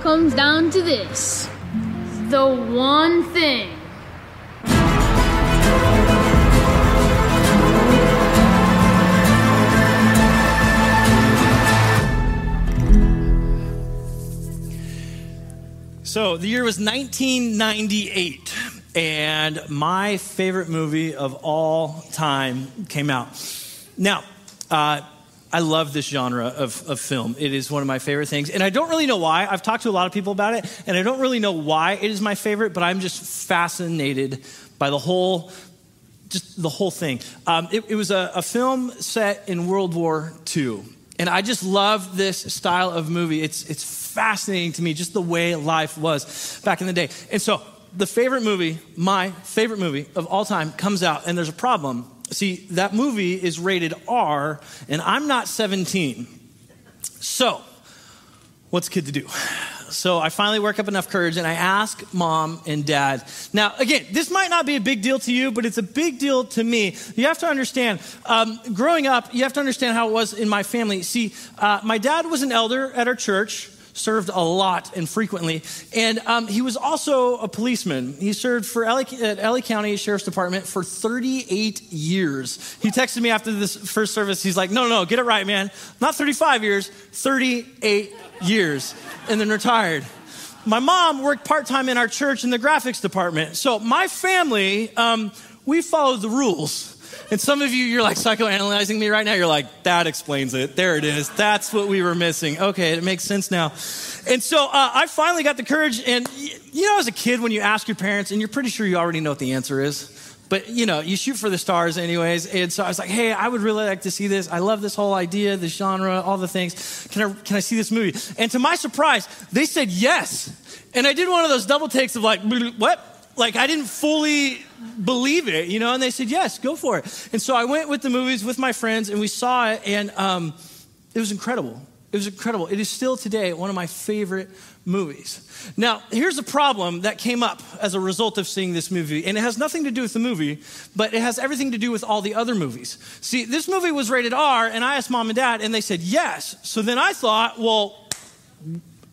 comes down to this the one thing. So the year was 1998, and my favorite movie of all time came out. Now, uh, I love this genre of, of film. It is one of my favorite things. And I don't really know why. I've talked to a lot of people about it, and I don't really know why it is my favorite, but I'm just fascinated by the whole, just the whole thing. Um, it, it, was a, a film set in World War II. And I just love this style of movie. It's, it's fascinating to me, just the way life was back in the day. And so, the favorite movie, my favorite movie of all time, comes out, and there's a problem See, that movie is rated R, and I'm not 17. So, what's kid to do? So I finally work up enough courage and I ask mom and dad. Now, again, this might not be a big deal to you, but it's a big deal to me. You have to understand, um, growing up, you have to understand how it was in my family. See, uh, my dad was an elder at our church served a lot and frequently. And um, he was also a policeman. He served for LA, at LA County Sheriff's Department for 38 years. He texted me after this first service. He's like, no, no, get it right, man. Not 35 years, 38 years. And then retired. My mom worked part time in our church in the graphics department. So my family, um, we followed the rules. And some of you, you're like psychoanalyzing me right now. You're like, that explains it. There it is. That's what we were missing. Okay, it makes sense now. And so uh, I finally got the courage. And you know, as a kid, when you ask your parents, and you're pretty sure you already know what the answer is, but you know, you shoot for the stars anyways. And so I was like, hey, I would really like to see this. I love this whole idea, the genre, all the things. Can I, can I see this movie? And to my surprise, they said yes. And I did one of those double takes of like, what? Like I didn't fully believe it, you know, and they said, yes, go for it. And so I went with the movies with my friends and we saw it and um, it was incredible. It was incredible. It is still today one of my favorite movies. Now, here's a problem that came up as a result of seeing this movie, and it has nothing to do with the movie, but it has everything to do with all the other movies. See, this movie was rated R, and I asked mom and dad, and they said yes. So then I thought, well,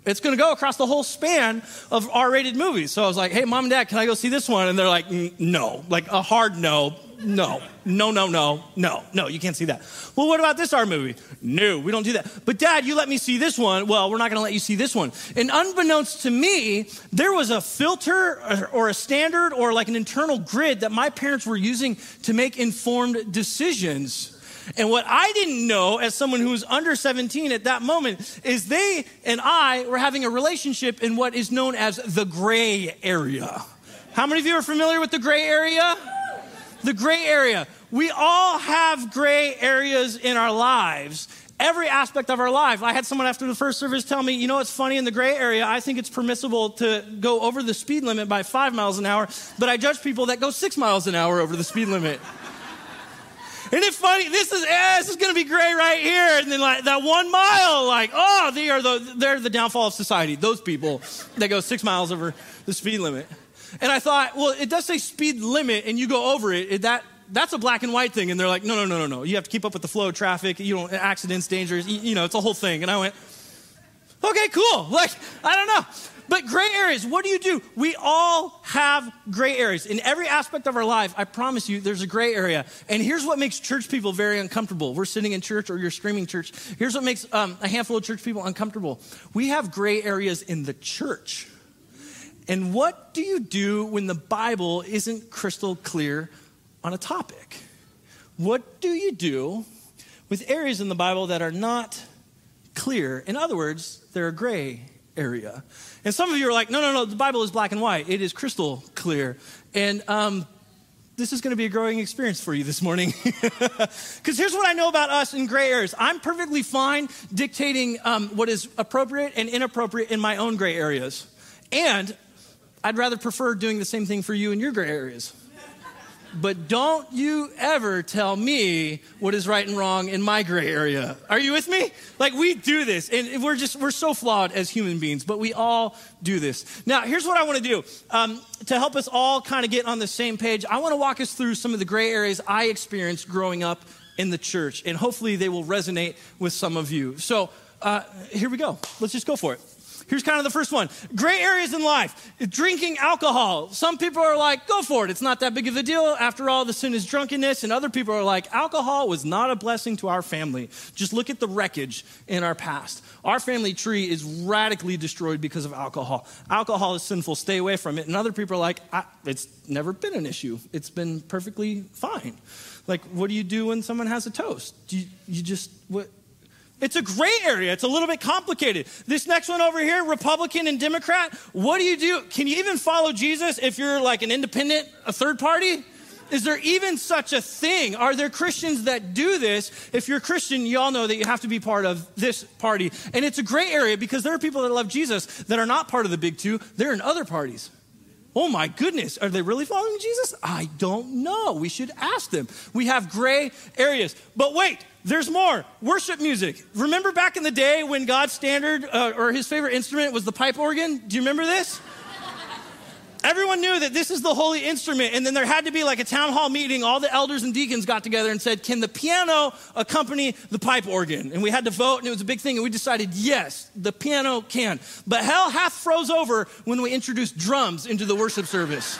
it's going to go across the whole span of R rated movies. So I was like, hey, mom and dad, can I go see this one? And they're like, no, like a hard no, no, no, no, no, no, no, you can't see that. Well, what about this R movie? No, we don't do that. But dad, you let me see this one. Well, we're not going to let you see this one. And unbeknownst to me, there was a filter or a standard or like an internal grid that my parents were using to make informed decisions and what I didn't know as someone who was under 17 at that moment is they and I were having a relationship in what is known as the gray area. How many of you are familiar with the gray area? The gray area. We all have gray areas in our lives every aspect of our life. I had someone after the first service tell me, you know what's funny in the gray area? I think it's permissible to go over the speed limit by five miles an hour, but I judge people that go six miles an hour over the speed limit. Isn't it funny? This is this is going to be great right here, and then like that one mile, like oh, they are the they're the downfall of society. Those people that go six miles over the speed limit. And I thought, well, it does say speed limit, and you go over it. that that's a black and white thing. And they're like, no, no, no, no, no. You have to keep up with the flow of traffic. You know, accidents, dangers. You, you know, it's a whole thing. And I went, okay, cool. Like I don't know. But gray areas, what do you do? We all have gray areas. In every aspect of our life, I promise you, there's a gray area. And here's what makes church people very uncomfortable. We're sitting in church or you're screaming church. Here's what makes um, a handful of church people uncomfortable. We have gray areas in the church. And what do you do when the Bible isn't crystal clear on a topic? What do you do with areas in the Bible that are not clear? In other words, they're a gray area. And some of you are like, no, no, no, the Bible is black and white. It is crystal clear. And um, this is going to be a growing experience for you this morning. Because here's what I know about us in gray areas I'm perfectly fine dictating um, what is appropriate and inappropriate in my own gray areas. And I'd rather prefer doing the same thing for you in your gray areas but don't you ever tell me what is right and wrong in my gray area. Are you with me? Like we do this, and we're just we're so flawed as human beings, but we all do this. Now, here's what I want to do um, to help us all kind of get on the same page. I want to walk us through some of the gray areas I experienced growing up in the church, and hopefully they will resonate with some of you. So uh, here we go. Let's just go for it. Here's kind of the first one gray areas in life drinking alcohol. Some people are like, go for it. It's not that big of a deal. After all, the sin is drunkenness. And other people are like, alcohol was not a blessing to our family. Just look at the wreckage in our past. Our family tree is radically destroyed because of alcohol. Alcohol is sinful. Stay away from it. And other people are like, it's never been an issue. It's been perfectly fine. Like, what do you do when someone has a toast? Do you, you just, what? It's a gray area. It's a little bit complicated. This next one over here, Republican and Democrat, what do you do? Can you even follow Jesus if you're like an independent, a third party? Is there even such a thing? Are there Christians that do this? If you're a Christian, you all know that you have to be part of this party. And it's a gray area because there are people that love Jesus that are not part of the big two, they're in other parties. Oh my goodness, are they really following Jesus? I don't know. We should ask them. We have gray areas. But wait, there's more. Worship music. Remember back in the day when God's standard uh, or his favorite instrument was the pipe organ? Do you remember this? Everyone knew that this is the holy instrument, and then there had to be like a town hall meeting. All the elders and deacons got together and said, Can the piano accompany the pipe organ? And we had to vote, and it was a big thing, and we decided, Yes, the piano can. But hell half froze over when we introduced drums into the worship service.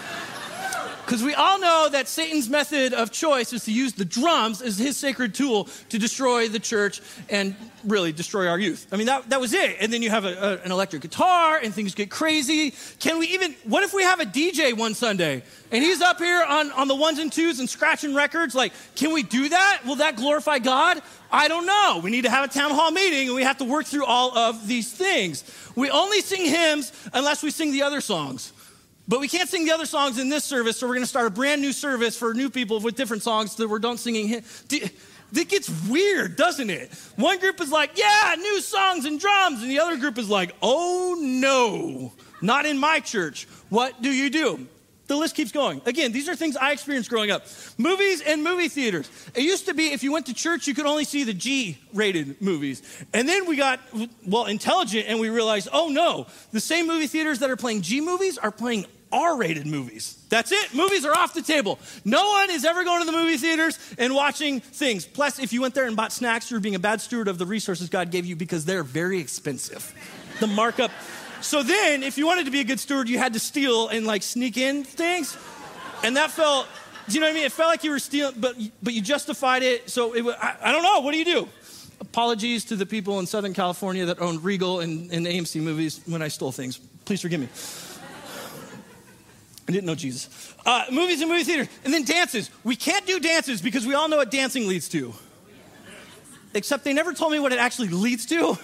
Because we all know that Satan's method of choice is to use the drums as his sacred tool to destroy the church and really destroy our youth. I mean, that, that was it. And then you have a, a, an electric guitar and things get crazy. Can we even, what if we have a DJ one Sunday and he's up here on, on the ones and twos and scratching records? Like, can we do that? Will that glorify God? I don't know. We need to have a town hall meeting and we have to work through all of these things. We only sing hymns unless we sing the other songs. But we can't sing the other songs in this service, so we're going to start a brand new service for new people with different songs that we're don't singing. It gets weird, doesn't it? One group is like, yeah, new songs and drums, and the other group is like, oh no, not in my church. What do you do? The list keeps going. Again, these are things I experienced growing up. Movies and movie theaters. It used to be if you went to church, you could only see the G rated movies. And then we got, well, intelligent and we realized, oh no, the same movie theaters that are playing G movies are playing R rated movies. That's it. Movies are off the table. No one is ever going to the movie theaters and watching things. Plus, if you went there and bought snacks, you're being a bad steward of the resources God gave you because they're very expensive. The markup. So then, if you wanted to be a good steward, you had to steal and like sneak in things. And that felt, do you know what I mean? It felt like you were stealing, but, but you justified it. So it, I, I don't know. What do you do? Apologies to the people in Southern California that owned Regal and, and AMC movies when I stole things. Please forgive me. I didn't know Jesus. Uh, movies and movie theaters. And then dances. We can't do dances because we all know what dancing leads to. Except they never told me what it actually leads to.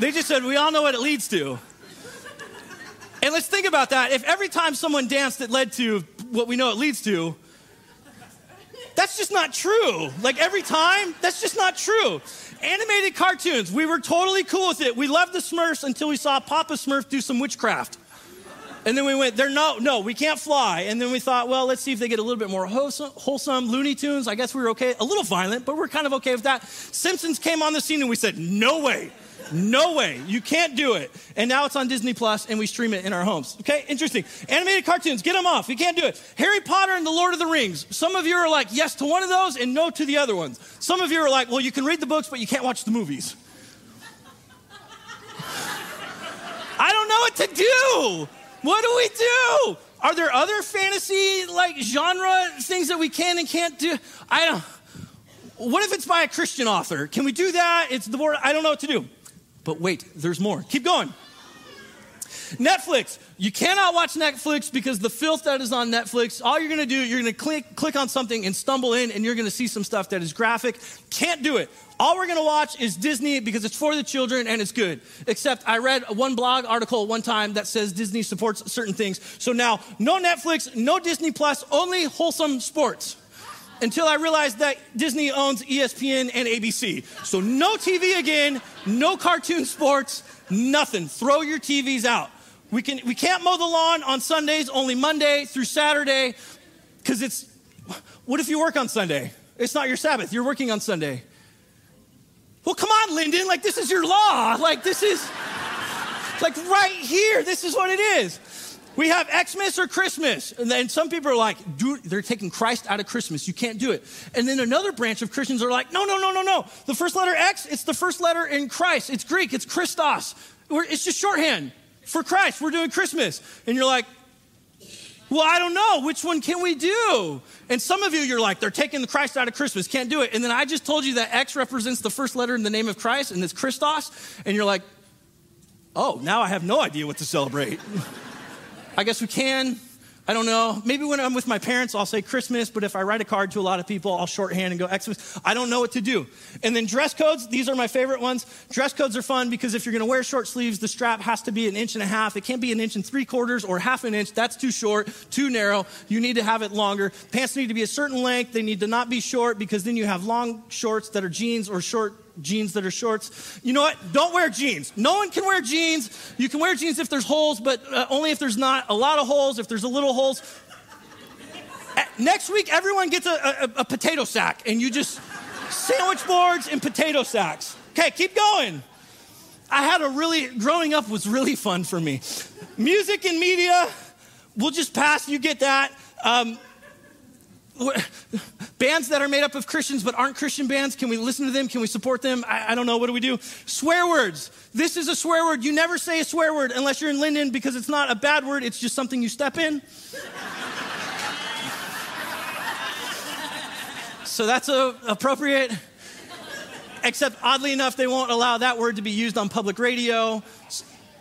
They just said, we all know what it leads to. And let's think about that. If every time someone danced it led to what we know it leads to, that's just not true. Like every time, that's just not true. Animated cartoons, we were totally cool with it. We loved the Smurfs until we saw Papa Smurf do some witchcraft. And then we went, they're no, no, we can't fly. And then we thought, well, let's see if they get a little bit more wholesome, wholesome. Looney Tunes, I guess we were okay. A little violent, but we're kind of okay with that. Simpsons came on the scene and we said, no way. No way. You can't do it. And now it's on Disney Plus and we stream it in our homes. Okay, interesting. Animated cartoons, get them off. You can't do it. Harry Potter and the Lord of the Rings. Some of you are like yes to one of those and no to the other ones. Some of you are like, well, you can read the books, but you can't watch the movies. I don't know what to do. What do we do? Are there other fantasy like genre things that we can and can't do? I don't. What if it's by a Christian author? Can we do that? It's the word. I don't know what to do. But wait, there's more. Keep going. Netflix. You cannot watch Netflix because the filth that is on Netflix, all you're going to do, you're going to click, click on something and stumble in, and you're going to see some stuff that is graphic. Can't do it. All we're going to watch is Disney because it's for the children and it's good. Except I read one blog article one time that says Disney supports certain things. So now, no Netflix, no Disney Plus, only wholesome sports until I realized that Disney owns ESPN and ABC. So no TV again, no cartoon sports, nothing. Throw your TVs out. We, can, we can't mow the lawn on Sundays, only Monday through Saturday, because it's, what if you work on Sunday? It's not your Sabbath, you're working on Sunday. Well, come on, Lyndon, like this is your law. Like this is, like right here, this is what it is. We have Xmas or Christmas. And then some people are like, dude, they're taking Christ out of Christmas. You can't do it. And then another branch of Christians are like, no, no, no, no, no. The first letter X, it's the first letter in Christ. It's Greek, it's Christos. It's just shorthand for Christ. We're doing Christmas. And you're like, well, I don't know. Which one can we do? And some of you, you're like, they're taking the Christ out of Christmas. Can't do it. And then I just told you that X represents the first letter in the name of Christ, and it's Christos. And you're like, oh, now I have no idea what to celebrate. I guess we can. I don't know. Maybe when I'm with my parents, I'll say Christmas, but if I write a card to a lot of people, I'll shorthand and go Xmas. I don't know what to do. And then dress codes, these are my favorite ones. Dress codes are fun because if you're going to wear short sleeves, the strap has to be an inch and a half. It can't be an inch and three quarters or half an inch. That's too short, too narrow. You need to have it longer. Pants need to be a certain length. They need to not be short because then you have long shorts that are jeans or short jeans that are shorts. You know what? Don't wear jeans. No one can wear jeans. You can wear jeans if there's holes, but uh, only if there's not a lot of holes. If there's a little holes. Next week, everyone gets a, a, a potato sack, and you just sandwich boards and potato sacks. Okay, keep going. I had a really, growing up was really fun for me. Music and media, we'll just pass, you get that. Um, bands that are made up of Christians but aren't Christian bands, can we listen to them? Can we support them? I, I, don't know. What do we do? Swear words. This is a swear word. You never say a swear word unless you're in Linden because it's not a bad word, it's just something you step in. so that's a, appropriate. Except oddly enough, they won't allow that word to be used on public radio.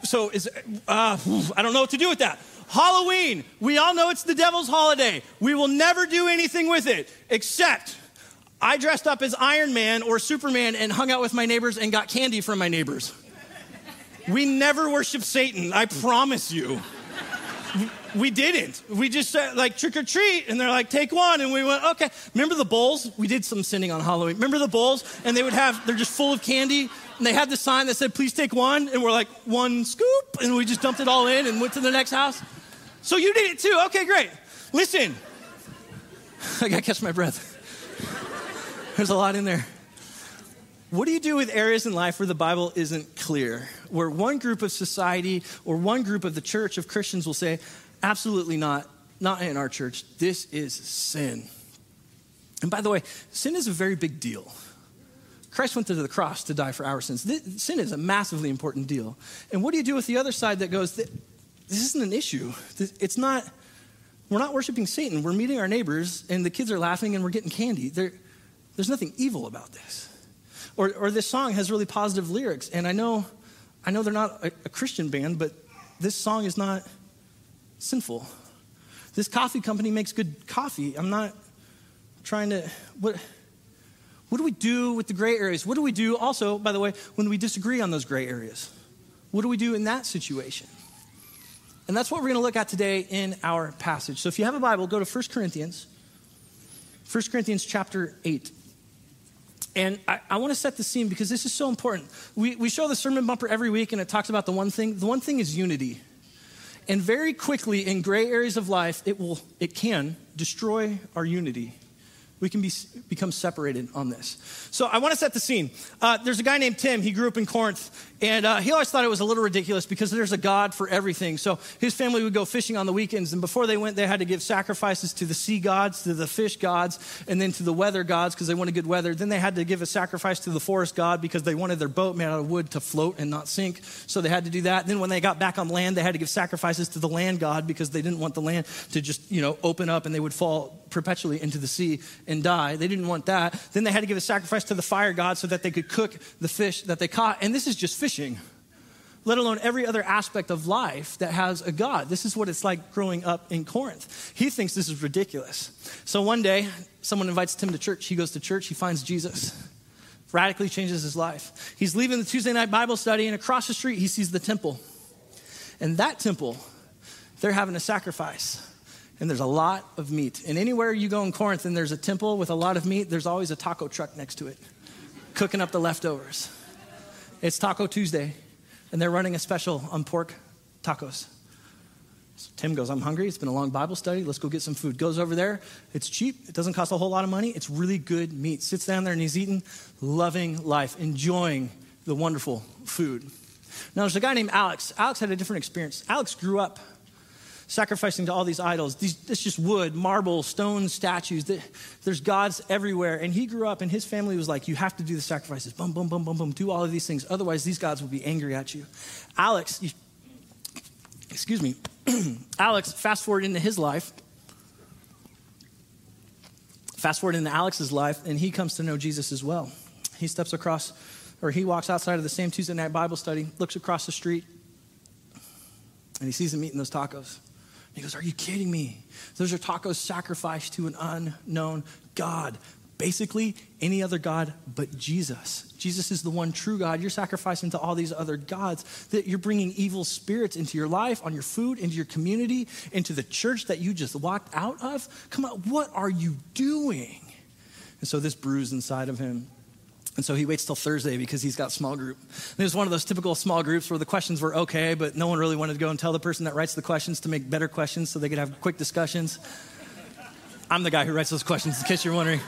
So is, uh, I don't know what to do with that. Halloween, we all know it's the devil's holiday. We will never do anything with it, except I dressed up as Iron Man or Superman and hung out with my neighbors and got candy from my neighbors. We never worship Satan, I promise you. We didn't. We just said, like, trick or treat, and they're like, take one. And we went, okay. Remember the bowls? We did some sinning on Halloween. Remember the bowls? And they would have, they're just full of candy, and they had the sign that said, please take one. And we're like, one scoop. And we just dumped it all in and went to the next house. So you did it too. Okay, great. Listen, I gotta catch my breath. There's a lot in there. What do you do with areas in life where the Bible isn't clear? Where one group of society or one group of the church of Christians will say, absolutely not, not in our church. This is sin. And by the way, sin is a very big deal. Christ went to the cross to die for our sins. sin is a massively important deal. And what do you do with the other side that goes, this isn't an issue. It's not, we're not worshiping Satan. We're meeting our neighbors, and the kids are laughing, and we're getting candy. There, there's nothing evil about this. Or, or this song has really positive lyrics, and I know, I know they're not a, a Christian band, but this song is not sinful. This coffee company makes good coffee. I'm not trying to, what, what do we do with the gray areas? What do we do also, by the way, when we disagree on those gray areas? What do we do in that situation? And that's what we're going to look at today in our passage. So if you have a Bible, go to 1 Corinthians, 1 Corinthians chapter 8. And I, I, want to set the scene because this is so important. We, we show the sermon bumper every week and it talks about the one thing. The one thing is unity. And very quickly in gray areas of life, it will, it can destroy our unity we can be, become separated on this. So I want to set the scene. Uh, there's a guy named Tim. He grew up in Corinth, and uh, he always thought it was a little ridiculous because there's a God for everything. So his family would go fishing on the weekends, and before they went, they had to give sacrifices to the sea gods, to the fish gods, and then to the weather gods because they wanted good weather. Then they had to give a sacrifice to the forest god because they wanted their boat made out of wood to float and not sink. So they had to do that. Then when they got back on land, they had to give sacrifices to the land god because they didn't want the land to just you know open up and they would fall perpetually into the sea and die. They didn't want that. Then they had to give a sacrifice to the fire god so that they could cook the fish that they caught. And this is just fishing, let alone every other aspect of life that has a God. This is what it's like growing up in Corinth. He thinks this is ridiculous. So one day, someone invites Tim to church. He goes to church, he finds Jesus. Radically changes his life. He's leaving the Tuesday night Bible study, and across the street, he sees the temple. And that temple, they're having a sacrifice and there's a lot of meat. And anywhere you go in Corinth and there's a temple with a lot of meat, there's always a taco truck next to it, cooking up the leftovers. It's Taco Tuesday, and they're running a special on pork tacos. So Tim goes, I'm hungry. It's been a long Bible study. Let's go get some food. Goes over there. It's cheap. It doesn't cost a whole lot of money. It's really good meat. Sits down there and he's eating, loving life, enjoying the wonderful food. Now, there's a guy named Alex. Alex had a different experience. Alex grew up sacrificing to all these idols. These, just wood, marble, stone statues. There's gods everywhere. And he grew up, and his family was like, You have to do the sacrifices. Boom, boom, boom, boom, boom. Do all of these things. Otherwise, these gods will be angry at you. Alex, you, excuse me, Alex, fast forward into his life. Fast forward into Alex's life, and he comes to know Jesus as well. He steps across, or he walks outside of the same Tuesday night Bible study, looks across the street, and he sees him eating those tacos. He goes, Are you kidding me? Those are tacos sacrificed to an unknown God. Basically, any other God but Jesus. Jesus is the one true God. You're sacrificing to all these other gods. That you're bringing evil spirits into your life, on your food, into your community, into the church that you just walked out of. Come on, what are you doing? And so this bruise inside of him and so he waits till Thursday because he's got small group. And it was one of those typical small groups where the questions were okay, but no one really wanted to go and tell the person that writes the questions to make better questions so they could have quick discussions. I'm the guy who writes those questions, in case you're wondering.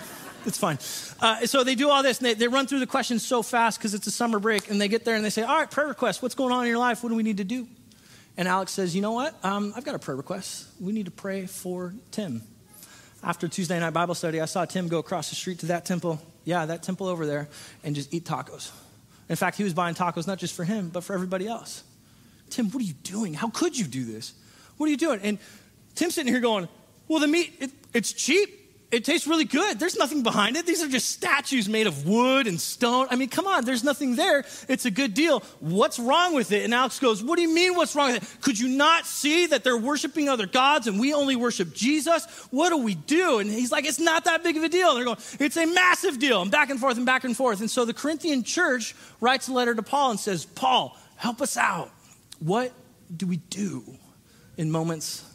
It's fine. Uh, so they do all this, and they, they run through the questions so fast because it's a summer break, and they get there and they say, All right, prayer request. What's going on in your life? What do we need to do? And Alex says, You know what? Um, I've got a prayer request. We need to pray for Tim. After Tuesday night Bible study, I saw Tim go across the street to that temple yeah, that temple over there, and just eat tacos. In fact, he was buying tacos not just for him, but for everybody else. Tim, what are you doing? How could you do this? What are you doing? And Tim's sitting here going, Well, the meat, it, it's cheap it tastes really good. There's nothing behind it. These are just statues made of wood and stone. I mean, come on, there's nothing there. It's a good deal. What's wrong with it? And Alex goes, What do you mean, what's wrong with it? Could you not see that they're worshiping other gods and we only worship Jesus? What do we do? And he's like, It's not that big of a deal. And they're going, It's a massive deal. And back and forth and back and forth. And so the Corinthian church writes a letter to Paul and says, Paul, help us out. What do we do in moments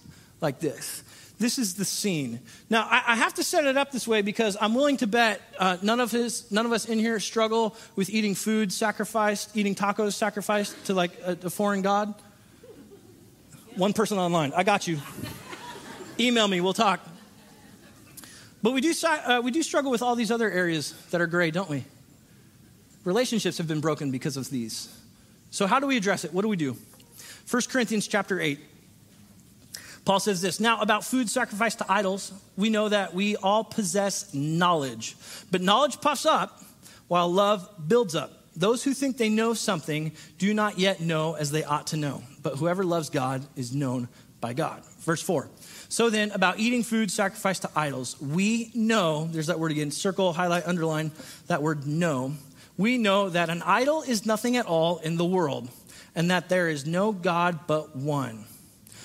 like this? This is the scene. Now, I, I, have to set it up this way because I'm willing to bet uh, none, of his, none of us in here struggle with eating food sacrificed, eating tacos sacrificed to like a, a foreign god. One person online. I got you. Email me, we'll talk. But we do, uh, we do struggle with all these other areas that are gray, don't we? Relationships have been broken because of these. So, how do we address it? What do we do? 1 Corinthians chapter 8. Paul says this Now, about food sacrificed to idols, we know that we all possess knowledge. But knowledge puffs up while love builds up. Those who think they know something do not yet know as they ought to know. But whoever loves God is known by God. Verse 4. So then, about eating food sacrificed to idols, we know, there's that word again, circle, highlight, underline that word know. We know that an idol is nothing at all in the world, and that there is no God but one.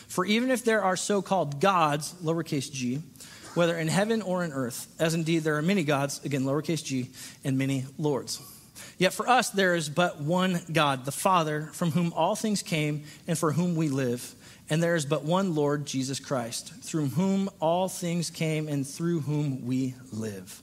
For even if there are so called gods, lowercase g, whether in heaven or in earth, as indeed there are many gods, again, lowercase g, and many lords. Yet for us there is but one God, the Father, from whom all things came and for whom we live. And there is but one Lord, Jesus Christ, through whom all things came and through whom we live.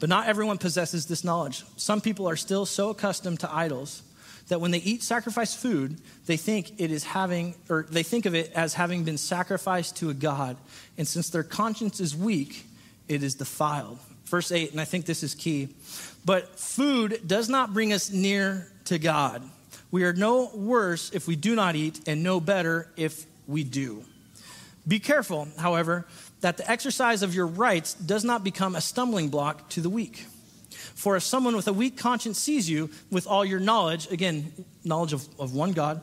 But not everyone possesses this knowledge. Some people are still so accustomed to idols that when they eat sacrificed food, they think it is having, or they think of it as having been sacrificed to a God. And since their conscience is weak, it is defiled. Verse 8, and I think this is key. But food does not bring us near to God. We are no worse if we do not eat, and no better if we do. Be careful, however, that the exercise of your rights does not become a stumbling block to the weak. For if someone with a weak conscience sees you with all your knowledge, again, knowledge of, of one God,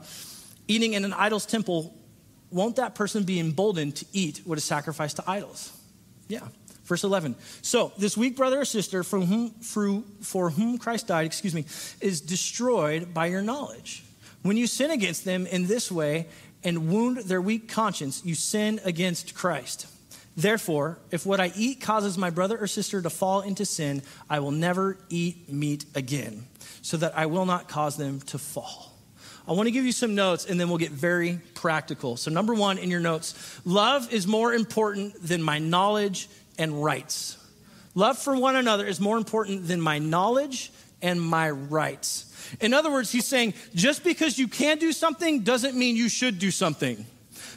eating in an idol's temple, won't that person be emboldened to eat what is sacrificed to idols? Yeah. Verse 11. So, this weak brother or sister from whom, for, for whom Christ died, excuse me, is destroyed by your knowledge. When you sin against them in this way and wound their weak conscience, you sin against Christ. Therefore, if what I eat causes my brother or sister to fall into sin, I will never eat meat again, so that I will not cause them to fall. I want to give you some notes and then we'll get very practical. So, number one in your notes love is more important than my knowledge and rights. Love for one another is more important than my knowledge and my rights. In other words, he's saying just because you can do something doesn't mean you should do something.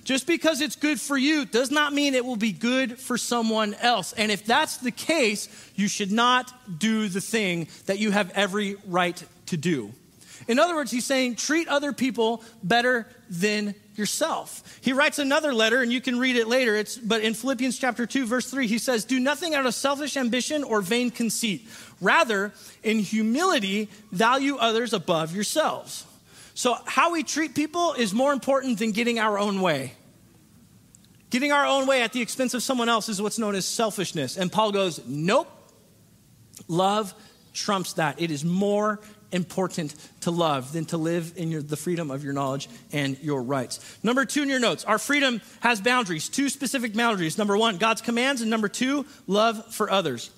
Just because it's good for you does not mean it will be good for someone else. And if that's the case, you should not do the thing that you have every right to do. In other words, he's saying treat other people better than yourself. He writes another letter, and you can read it later. It's, but in Philippians chapter 2, verse 3, he says, Do nothing out of selfish ambition or vain conceit. Rather, in humility, value others above yourselves. So, how we treat people is more important than getting our own way. Getting our own way at the expense of someone else is what's known as selfishness. And Paul goes, Nope. Love trumps that. It is more important to love than to live in your, the freedom of your knowledge and your rights. Number two in your notes, our freedom has boundaries, two specific boundaries. Number one, God's commands, and number two, love for others.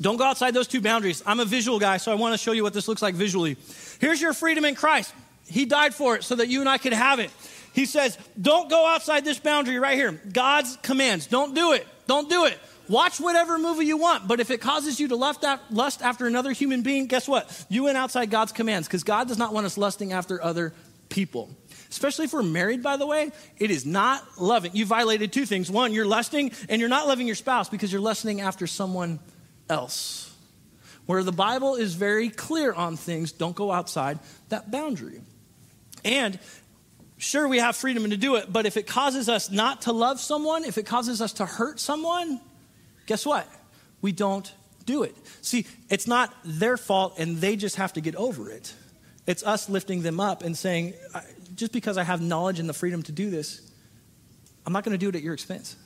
Don't go outside those two boundaries. I'm a visual guy, so I want to show you what this looks like visually. Here's your freedom in Christ. He died for it so that you and I could have it. He says, Don't go outside this boundary right here. God's commands. Don't do it. Don't do it. Watch whatever movie you want, but if it causes you to lust after another human being, guess what? You went outside God's commands because God does not want us lusting after other people. Especially if we're married, by the way, it is not loving. You violated two things. One, you're lusting, and you're not loving your spouse because you're lusting after someone else. Where the Bible is very clear on things, don't go outside that boundary. And sure, we have freedom to do it, but if it causes us not to love someone, if it causes us to hurt someone, guess what? We don't do it. See, it's not their fault and they just have to get over it. It's us lifting them up and saying, just because I have knowledge and the freedom to do this, I'm not going to do it at your expense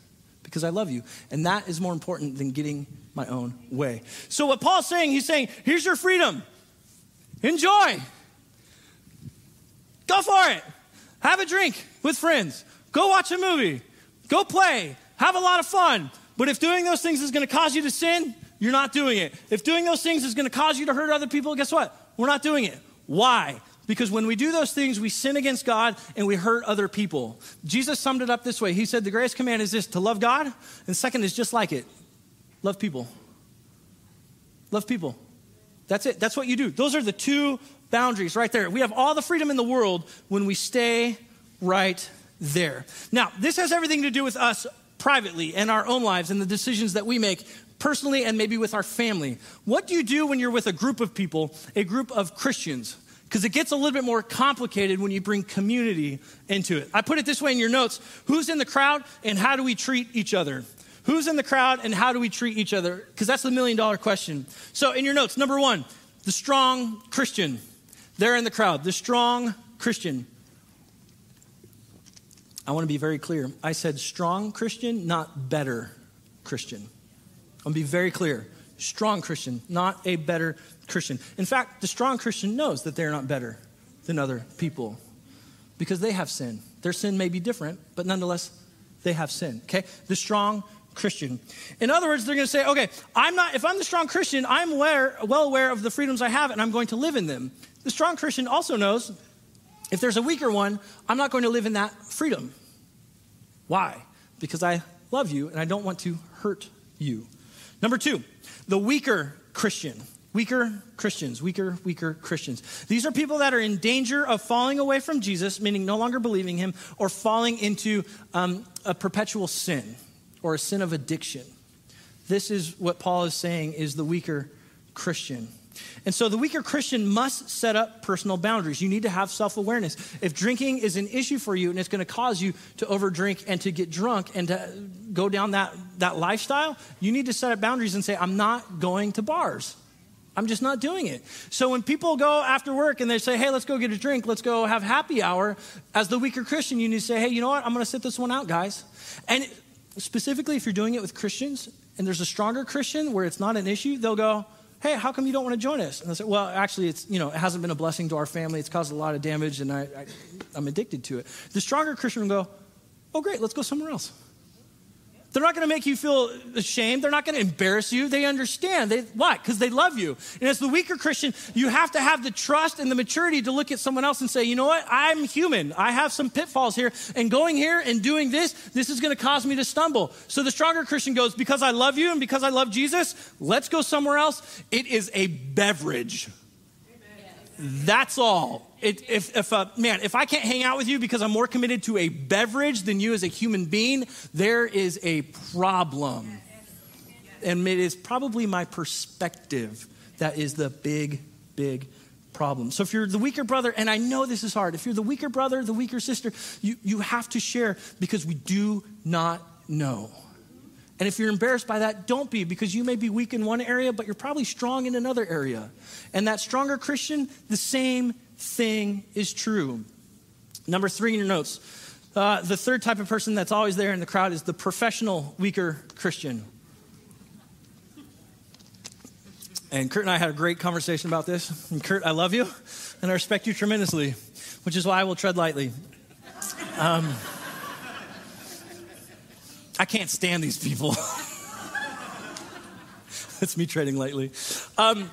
because I love you. And that is more important than getting my own way. So, what Paul's saying, he's saying, here's your freedom. Enjoy. Go for it. Have a drink with friends. Go watch a movie. Go play. Have a lot of fun. But if doing those things is going to cause you to sin, you're not doing it. If doing those things is going to cause you to hurt other people, guess what? We're not doing it. Why? Because when we do those things, we sin against God and we hurt other people. Jesus summed it up this way He said, The greatest command is this to love God, and second is just like it love people. Love people. That's it. That's what you do. Those are the two boundaries right there. We have all the freedom in the world when we stay right there. Now, this has everything to do with us privately and our own lives and the decisions that we make personally and maybe with our family. What do you do when you're with a group of people, a group of Christians? Because it gets a little bit more complicated when you bring community into it. I put it this way in your notes who's in the crowd and how do we treat each other? Who's in the crowd and how do we treat each other? Because that's the million dollar question. So, in your notes, number one, the strong Christian. They're in the crowd. The strong Christian. I want to be very clear. I said strong Christian, not better Christian. I want to be very clear. Strong Christian, not a better Christian. In fact, the strong Christian knows that they're not better than other people because they have sin. Their sin may be different, but nonetheless, they have sin. Okay? The strong Christian. In other words, they're going to say, okay, I'm not, if I'm the strong Christian, I'm aware, well aware of the freedoms I have and I'm going to live in them. The strong Christian also knows if there's a weaker one, I'm not going to live in that freedom. Why? Because I love you and I don't want to hurt you. Number two, the weaker Christian. Weaker Christians, weaker, weaker Christians. These are people that are in danger of falling away from Jesus, meaning no longer believing him, or falling into um, a perpetual sin or a sin of addiction. This is what Paul is saying is the weaker Christian. And so the weaker Christian must set up personal boundaries. You need to have self awareness. If drinking is an issue for you and it's going to cause you to overdrink and to get drunk and to go down that, that lifestyle, you need to set up boundaries and say, I'm not going to bars. I'm just not doing it. So when people go after work and they say, hey, let's go get a drink, let's go have happy hour, as the weaker Christian, you need to say, hey, you know what? I'm going to sit this one out, guys. And specifically, if you're doing it with Christians and there's a stronger Christian where it's not an issue, they'll go, hey, how come you don't want to join us? And I said, well, actually, it's, you know, it hasn't been a blessing to our family. It's caused a lot of damage, and I, I, I'm addicted to it. The stronger Christian will go, oh, great, let's go somewhere else. They're not going to make you feel ashamed. They're not going to embarrass you. They understand. They, why? Because they love you. And as the weaker Christian, you have to have the trust and the maturity to look at someone else and say, you know what? I'm human. I have some pitfalls here. And going here and doing this, this is going to cause me to stumble. So the stronger Christian goes, because I love you and because I love Jesus, let's go somewhere else. It is a beverage. That's all. It, if, if uh, man, if I can't hang out with you because I'm more committed to a beverage than you as a human being, there is a problem. And it is probably my perspective that is the big, big problem. So if you're the weaker brother, and I know this is hard, if you're the weaker brother, the weaker sister, you, you have to share because we do not know. And if you're embarrassed by that, don't be because you may be weak in one area, but you're probably strong in another area. And that stronger Christian, the same thing is true. Number three in your notes. Uh, the third type of person that's always there in the crowd is the professional weaker Christian. And Kurt and I had a great conversation about this. And Kurt, I love you and I respect you tremendously, which is why I will tread lightly. Um, I can't stand these people. That's me trading lightly. Um,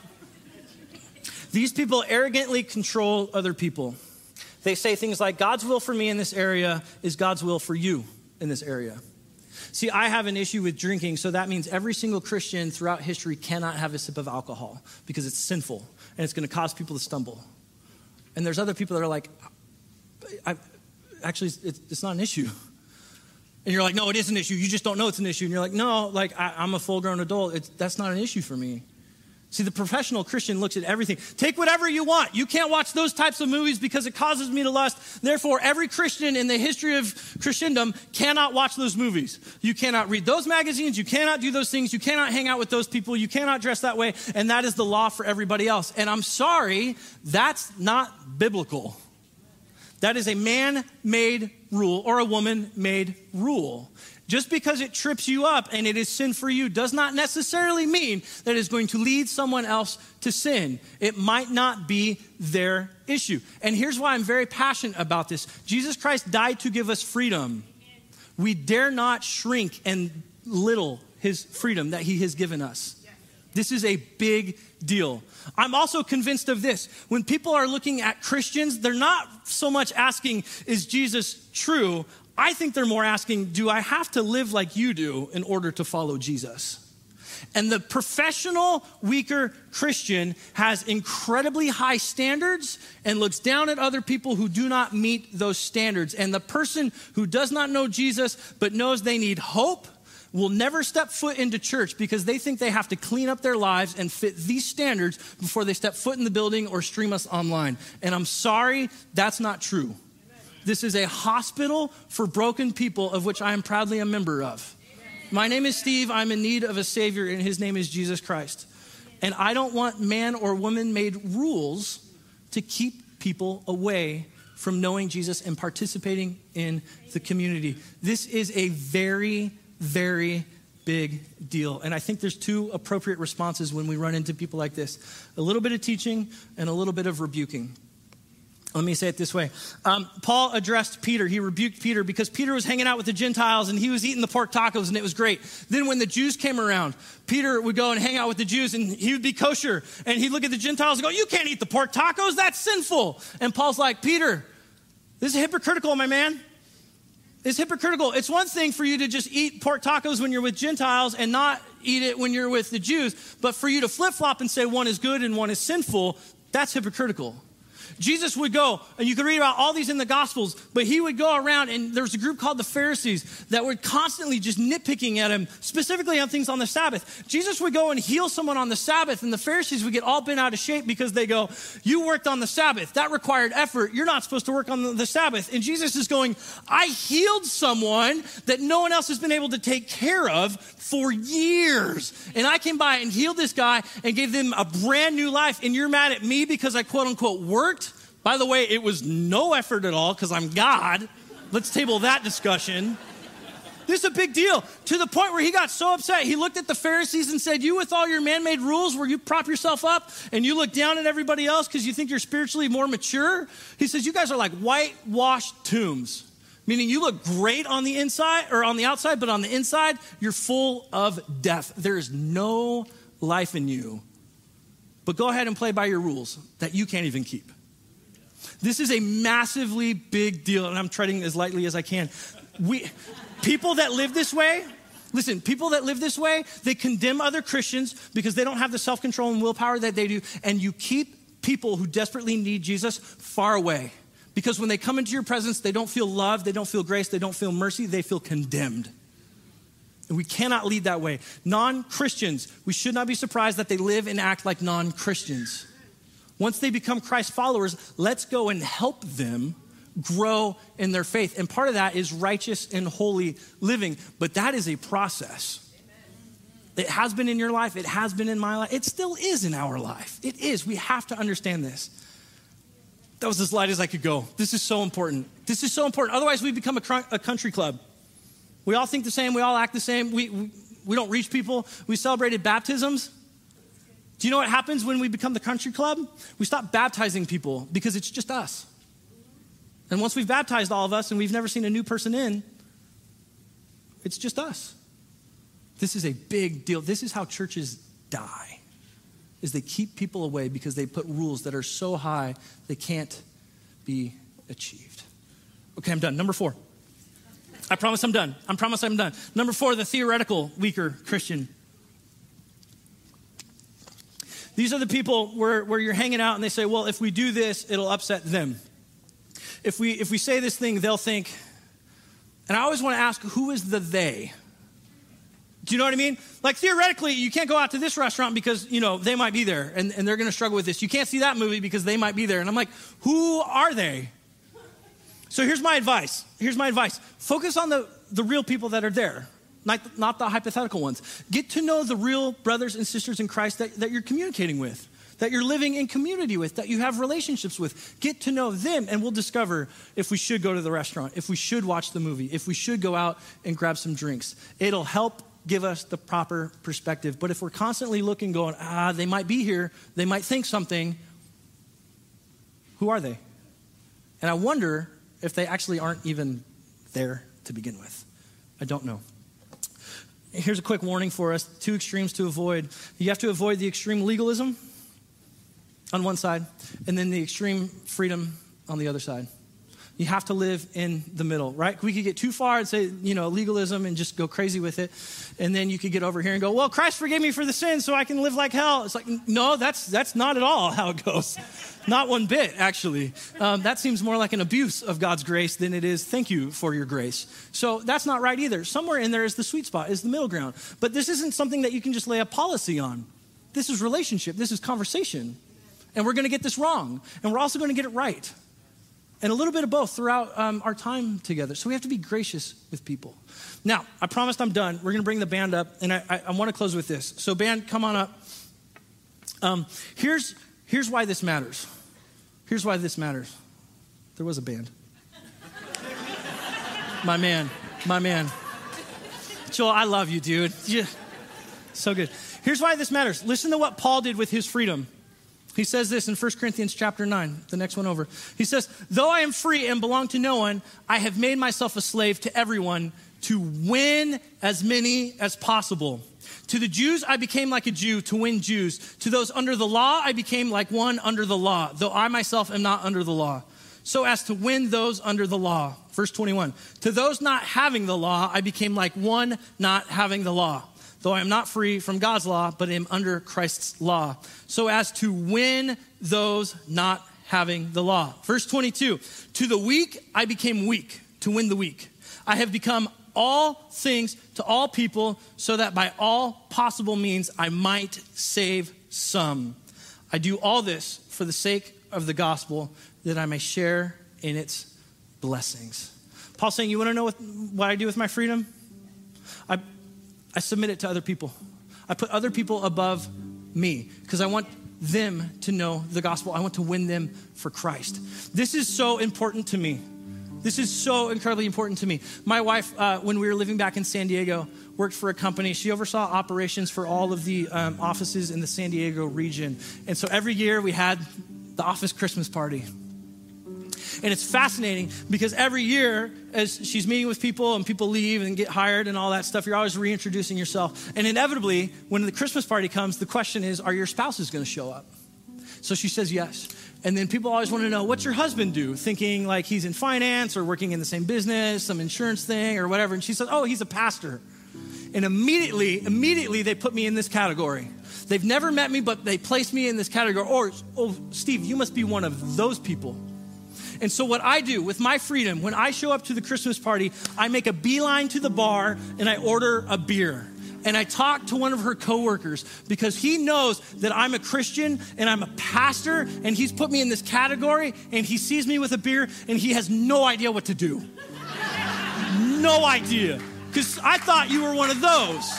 these people arrogantly control other people. They say things like, God's will for me in this area is God's will for you in this area. See, I have an issue with drinking, so that means every single Christian throughout history cannot have a sip of alcohol because it's sinful and it's going to cause people to stumble. And there's other people that are like, actually, it's, it's, not an issue. And you're like, no, it is an issue. You just don't know it's an issue. And you're like, no, like I, am a full grown adult. It's, that's not an issue for me. See, the professional Christian looks at everything. Take whatever you want. You can't watch those types of movies because it causes me to lust. Therefore, every Christian in the history of Christendom cannot watch those movies. You cannot read those magazines. You cannot do those things. You cannot hang out with those people. You cannot dress that way. And that is the law for everybody else. And I'm sorry, that's not biblical. That is a man made rule or a woman made rule. Just because it trips you up and it is sin for you does not necessarily mean that it's going to lead someone else to sin. It might not be their issue. And here's why I'm very passionate about this Jesus Christ died to give us freedom. We dare not shrink and little his freedom that he has given us. This is a big deal. I'm also convinced of this. When people are looking at Christians, they're not so much asking, is Jesus true? I think they're more asking, do I have to live like you do in order to follow Jesus? And the professional, weaker Christian has incredibly high standards and looks down at other people who do not meet those standards. And the person who does not know Jesus but knows they need hope will never step foot into church because they think they have to clean up their lives and fit these standards before they step foot in the building or stream us online. And I'm sorry, that's not true. This is a hospital for broken people, of which I am proudly a member of. My name is Steve. I'm in need of a Savior, and His name is Jesus Christ. And I don't want man or woman made rules to keep people away from knowing Jesus and participating in the community. This is a very, very big deal. And I think there's two appropriate responses when we run into people like this a little bit of teaching and a little bit of rebuking. Let me say it this way. Um, Paul addressed Peter. He rebuked Peter because Peter was hanging out with the Gentiles and he was eating the pork tacos and it was great. Then when the Jews came around, Peter would go and hang out with the Jews and he would be kosher. And he'd look at the Gentiles and go, You can't eat the pork tacos. That's sinful. And Paul's like, Peter, this is hypocritical, my man. It's hypocritical. It's one thing for you to just eat pork tacos when you're with Gentiles and not eat it when you're with the Jews. But for you to flip flop and say one is good and one is sinful, that's hypocritical. Jesus would go, and you can read about all these in the Gospels, but he would go around, and there was a group called the Pharisees that were constantly just nitpicking at him, specifically on things on the Sabbath. Jesus would go and heal someone on the Sabbath, and the Pharisees would get all bent out of shape because they go, You worked on the Sabbath. That required effort. You're not supposed to work on the Sabbath. And Jesus is going, I healed someone that no one else has been able to take care of for years. And I came by and healed this guy and gave them a brand new life. And you're mad at me because I quote unquote worked? By the way, it was no effort at all because I'm God. Let's table that discussion. This is a big deal to the point where he got so upset. He looked at the Pharisees and said, You, with all your man made rules where you prop yourself up and you look down at everybody else because you think you're spiritually more mature, he says, You guys are like whitewashed tombs. Meaning you look great on the inside or on the outside, but on the inside, you're full of death. There is no life in you. But go ahead and play by your rules that you can't even keep. This is a massively big deal, and I'm treading as lightly as I can. We, people that live this way, listen, people that live this way, they condemn other Christians because they don't have the self control and willpower that they do, and you keep people who desperately need Jesus far away. Because when they come into your presence, they don't feel love, they don't feel grace, they don't feel mercy, they feel condemned. And we cannot lead that way. Non Christians, we should not be surprised that they live and act like non Christians. Once they become Christ followers, let's go and help them grow in their faith. And part of that is righteous and holy living, but that is a process. It has been in your life, it has been in my life, it still is in our life. It is. We have to understand this. That was as light as I could go. This is so important. This is so important. Otherwise, we become a, a country club. We all think the same, we all act the same, we, we, we don't reach people. We celebrated baptisms. Do you know what happens when we become the country club? We stop baptizing people because it's just us. And once we've baptized all of us and we've never seen a new person in, it's just us. This is a big deal. This is how churches die. Is they keep people away because they put rules that are so high they can't be achieved. Okay, I'm done. Number 4. I promise I'm done. I promise I'm done. Number 4, the theoretical weaker Christian. These are the people where, where you're hanging out and they say, well, if we do this, it'll upset them. If we, if we say this thing, they'll think, and I always want to ask, who is the they? Do you know what I mean? Like theoretically, you can't go out to this restaurant because, you know, they might be there and, and they're going to struggle with this. You can't see that movie because they might be there. And I'm like, who are they? So here's my advice. Here's my advice. Focus on the, the real people that are there not, not the hypothetical ones. Get to know the real brothers and sisters in Christ that, that you're communicating with, that you're living in community with, that you have relationships with. Get to know them, and we'll discover if we should go to the restaurant, if we should watch the movie, if we should go out and grab some drinks. It'll help give us the proper perspective. But if we're constantly looking, going, ah, they might be here, they might think something, who are they? And I wonder if they actually aren't even there to begin with. I don't know. Here's a quick warning for us two extremes to avoid. You have to avoid the extreme legalism on one side, and then the extreme freedom on the other side. You have to live in the middle, right? We could get too far and say, you know, legalism and just go crazy with it. And then you could get over here and go, well, Christ forgave me for the sin so I can live like hell. It's like, no, that's, that's not at all how it goes. not one bit, actually. Um, that seems more like an abuse of God's grace than it is thank you for your grace. So that's not right either. Somewhere in there is the sweet spot, is the middle ground. But this isn't something that you can just lay a policy on. This is relationship, this is conversation. And we're going to get this wrong. And we're also going to get it right and a little bit of both throughout um, our time together. So we have to be gracious with people. Now, I promised I'm done. We're going to bring the band up, and I, I, I want to close with this. So, band, come on up. Um, here's, here's why this matters. Here's why this matters. There was a band. my man, my man. Joel, I love you, dude. Yeah. So good. Here's why this matters. Listen to what Paul did with his freedom. He says this in 1 Corinthians chapter 9, the next one over. He says, Though I am free and belong to no one, I have made myself a slave to everyone to win as many as possible. To the Jews, I became like a Jew to win Jews. To those under the law, I became like one under the law, though I myself am not under the law, so as to win those under the law. Verse 21 To those not having the law, I became like one not having the law though I am not free from God's law, but am under Christ's law, so as to win those not having the law. Verse 22 To the weak I became weak, to win the weak. I have become all things to all people, so that by all possible means I might save some. I do all this for the sake of the gospel, that I may share in its blessings. Paul saying, You want to know what, what I do with my freedom? I I submit it to other people. I put other people above me because I want them to know the gospel. I want to win them for Christ. This is so important to me. This is so incredibly important to me. My wife, uh, when we were living back in San Diego, worked for a company. She oversaw operations for all of the um, offices in the San Diego region. And so every year we had the office Christmas party. And it's fascinating because every year, as she's meeting with people and people leave and get hired and all that stuff, you're always reintroducing yourself. And inevitably, when the Christmas party comes, the question is, are your spouses going to show up? So she says yes. And then people always want to know, what's your husband do? Thinking like he's in finance or working in the same business, some insurance thing or whatever. And she says, oh, he's a pastor. And immediately, immediately they put me in this category. They've never met me, but they placed me in this category. Or, oh, Steve, you must be one of those people. And so, what I do with my freedom, when I show up to the Christmas party, I make a beeline to the bar and I order a beer. and I talk to one of her coworkers because he knows that I'm a Christian and I'm a pastor, and he's put me in this category, and he sees me with a beer, and he has no idea what to do. no idea. Because I thought you were one of those.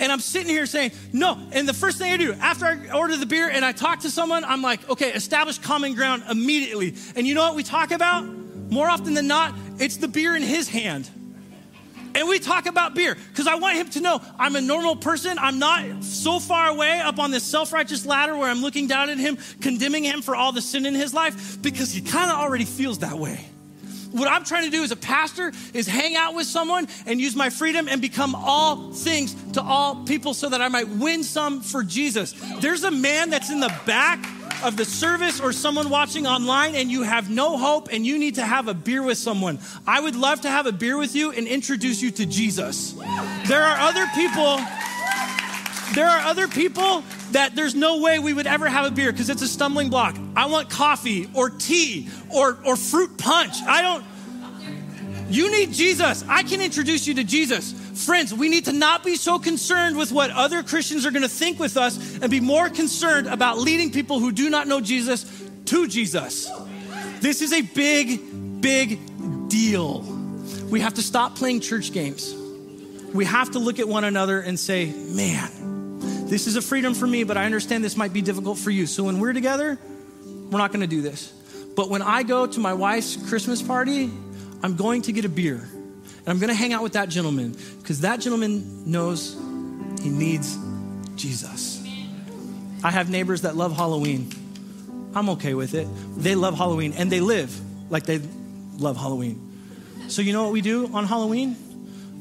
And I'm sitting here saying, no. And the first thing I do after I order the beer and I talk to someone, I'm like, okay, establish common ground immediately. And you know what we talk about? More often than not, it's the beer in his hand. And we talk about beer because I want him to know I'm a normal person. I'm not so far away up on this self righteous ladder where I'm looking down at him, condemning him for all the sin in his life because he kind of already feels that way. What I'm trying to do as a pastor is hang out with someone and use my freedom and become all things to all people so that I might win some for Jesus. There's a man that's in the back of the service or someone watching online and you have no hope and you need to have a beer with someone, I would love to have a beer with you and introduce you to Jesus. There are other people, there are other people that there's no way we would ever have a beer because it's a stumbling block. I want coffee or tea or, or fruit punch. I don't, you need Jesus. I can introduce you to Jesus. Friends, we need to not be so concerned with what other Christians are going to think with us and be more concerned about leading people who do not know Jesus to Jesus. This is a big, big deal. We have to stop playing church games. We have to look at one another and say, man, this is a freedom for me, but I understand this might be difficult for you. So when we're together, we're not going to do this. But when I go to my wife's Christmas party, I'm going to get a beer and I'm going to hang out with that gentleman because that gentleman knows he needs Jesus. I have neighbors that love Halloween. I'm okay with it. They love Halloween and they live like they love Halloween. So, you know what we do on Halloween?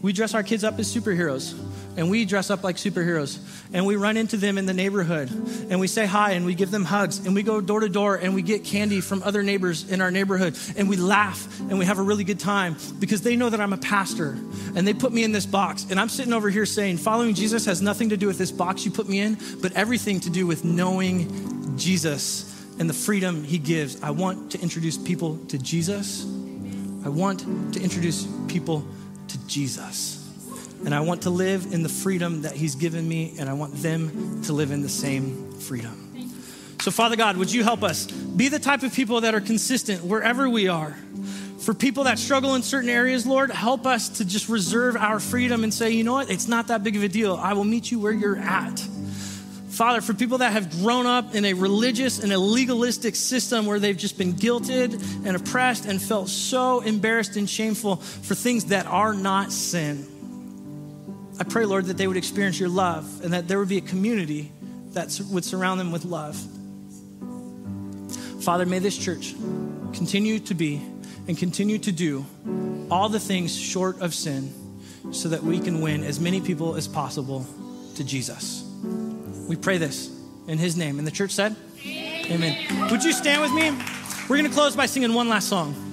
We dress our kids up as superheroes and we dress up like superheroes and we run into them in the neighborhood and we say hi and we give them hugs and we go door to door and we get candy from other neighbors in our neighborhood and we laugh and we have a really good time because they know that I'm a pastor and they put me in this box and I'm sitting over here saying following Jesus has nothing to do with this box you put me in but everything to do with knowing Jesus and the freedom he gives. I want to introduce people to Jesus. I want to introduce people to Jesus. And I want to live in the freedom that He's given me, and I want them to live in the same freedom. So, Father God, would you help us be the type of people that are consistent wherever we are? For people that struggle in certain areas, Lord, help us to just reserve our freedom and say, you know what, it's not that big of a deal. I will meet you where you're at. Father, for people that have grown up in a religious and a legalistic system where they've just been guilted and oppressed and felt so embarrassed and shameful for things that are not sin. I pray, Lord, that they would experience your love and that there would be a community that would surround them with love. Father, may this church continue to be and continue to do all the things short of sin so that we can win as many people as possible to Jesus. We pray this in his name. And the church said, Amen. Amen. Would you stand with me? We're going to close by singing one last song.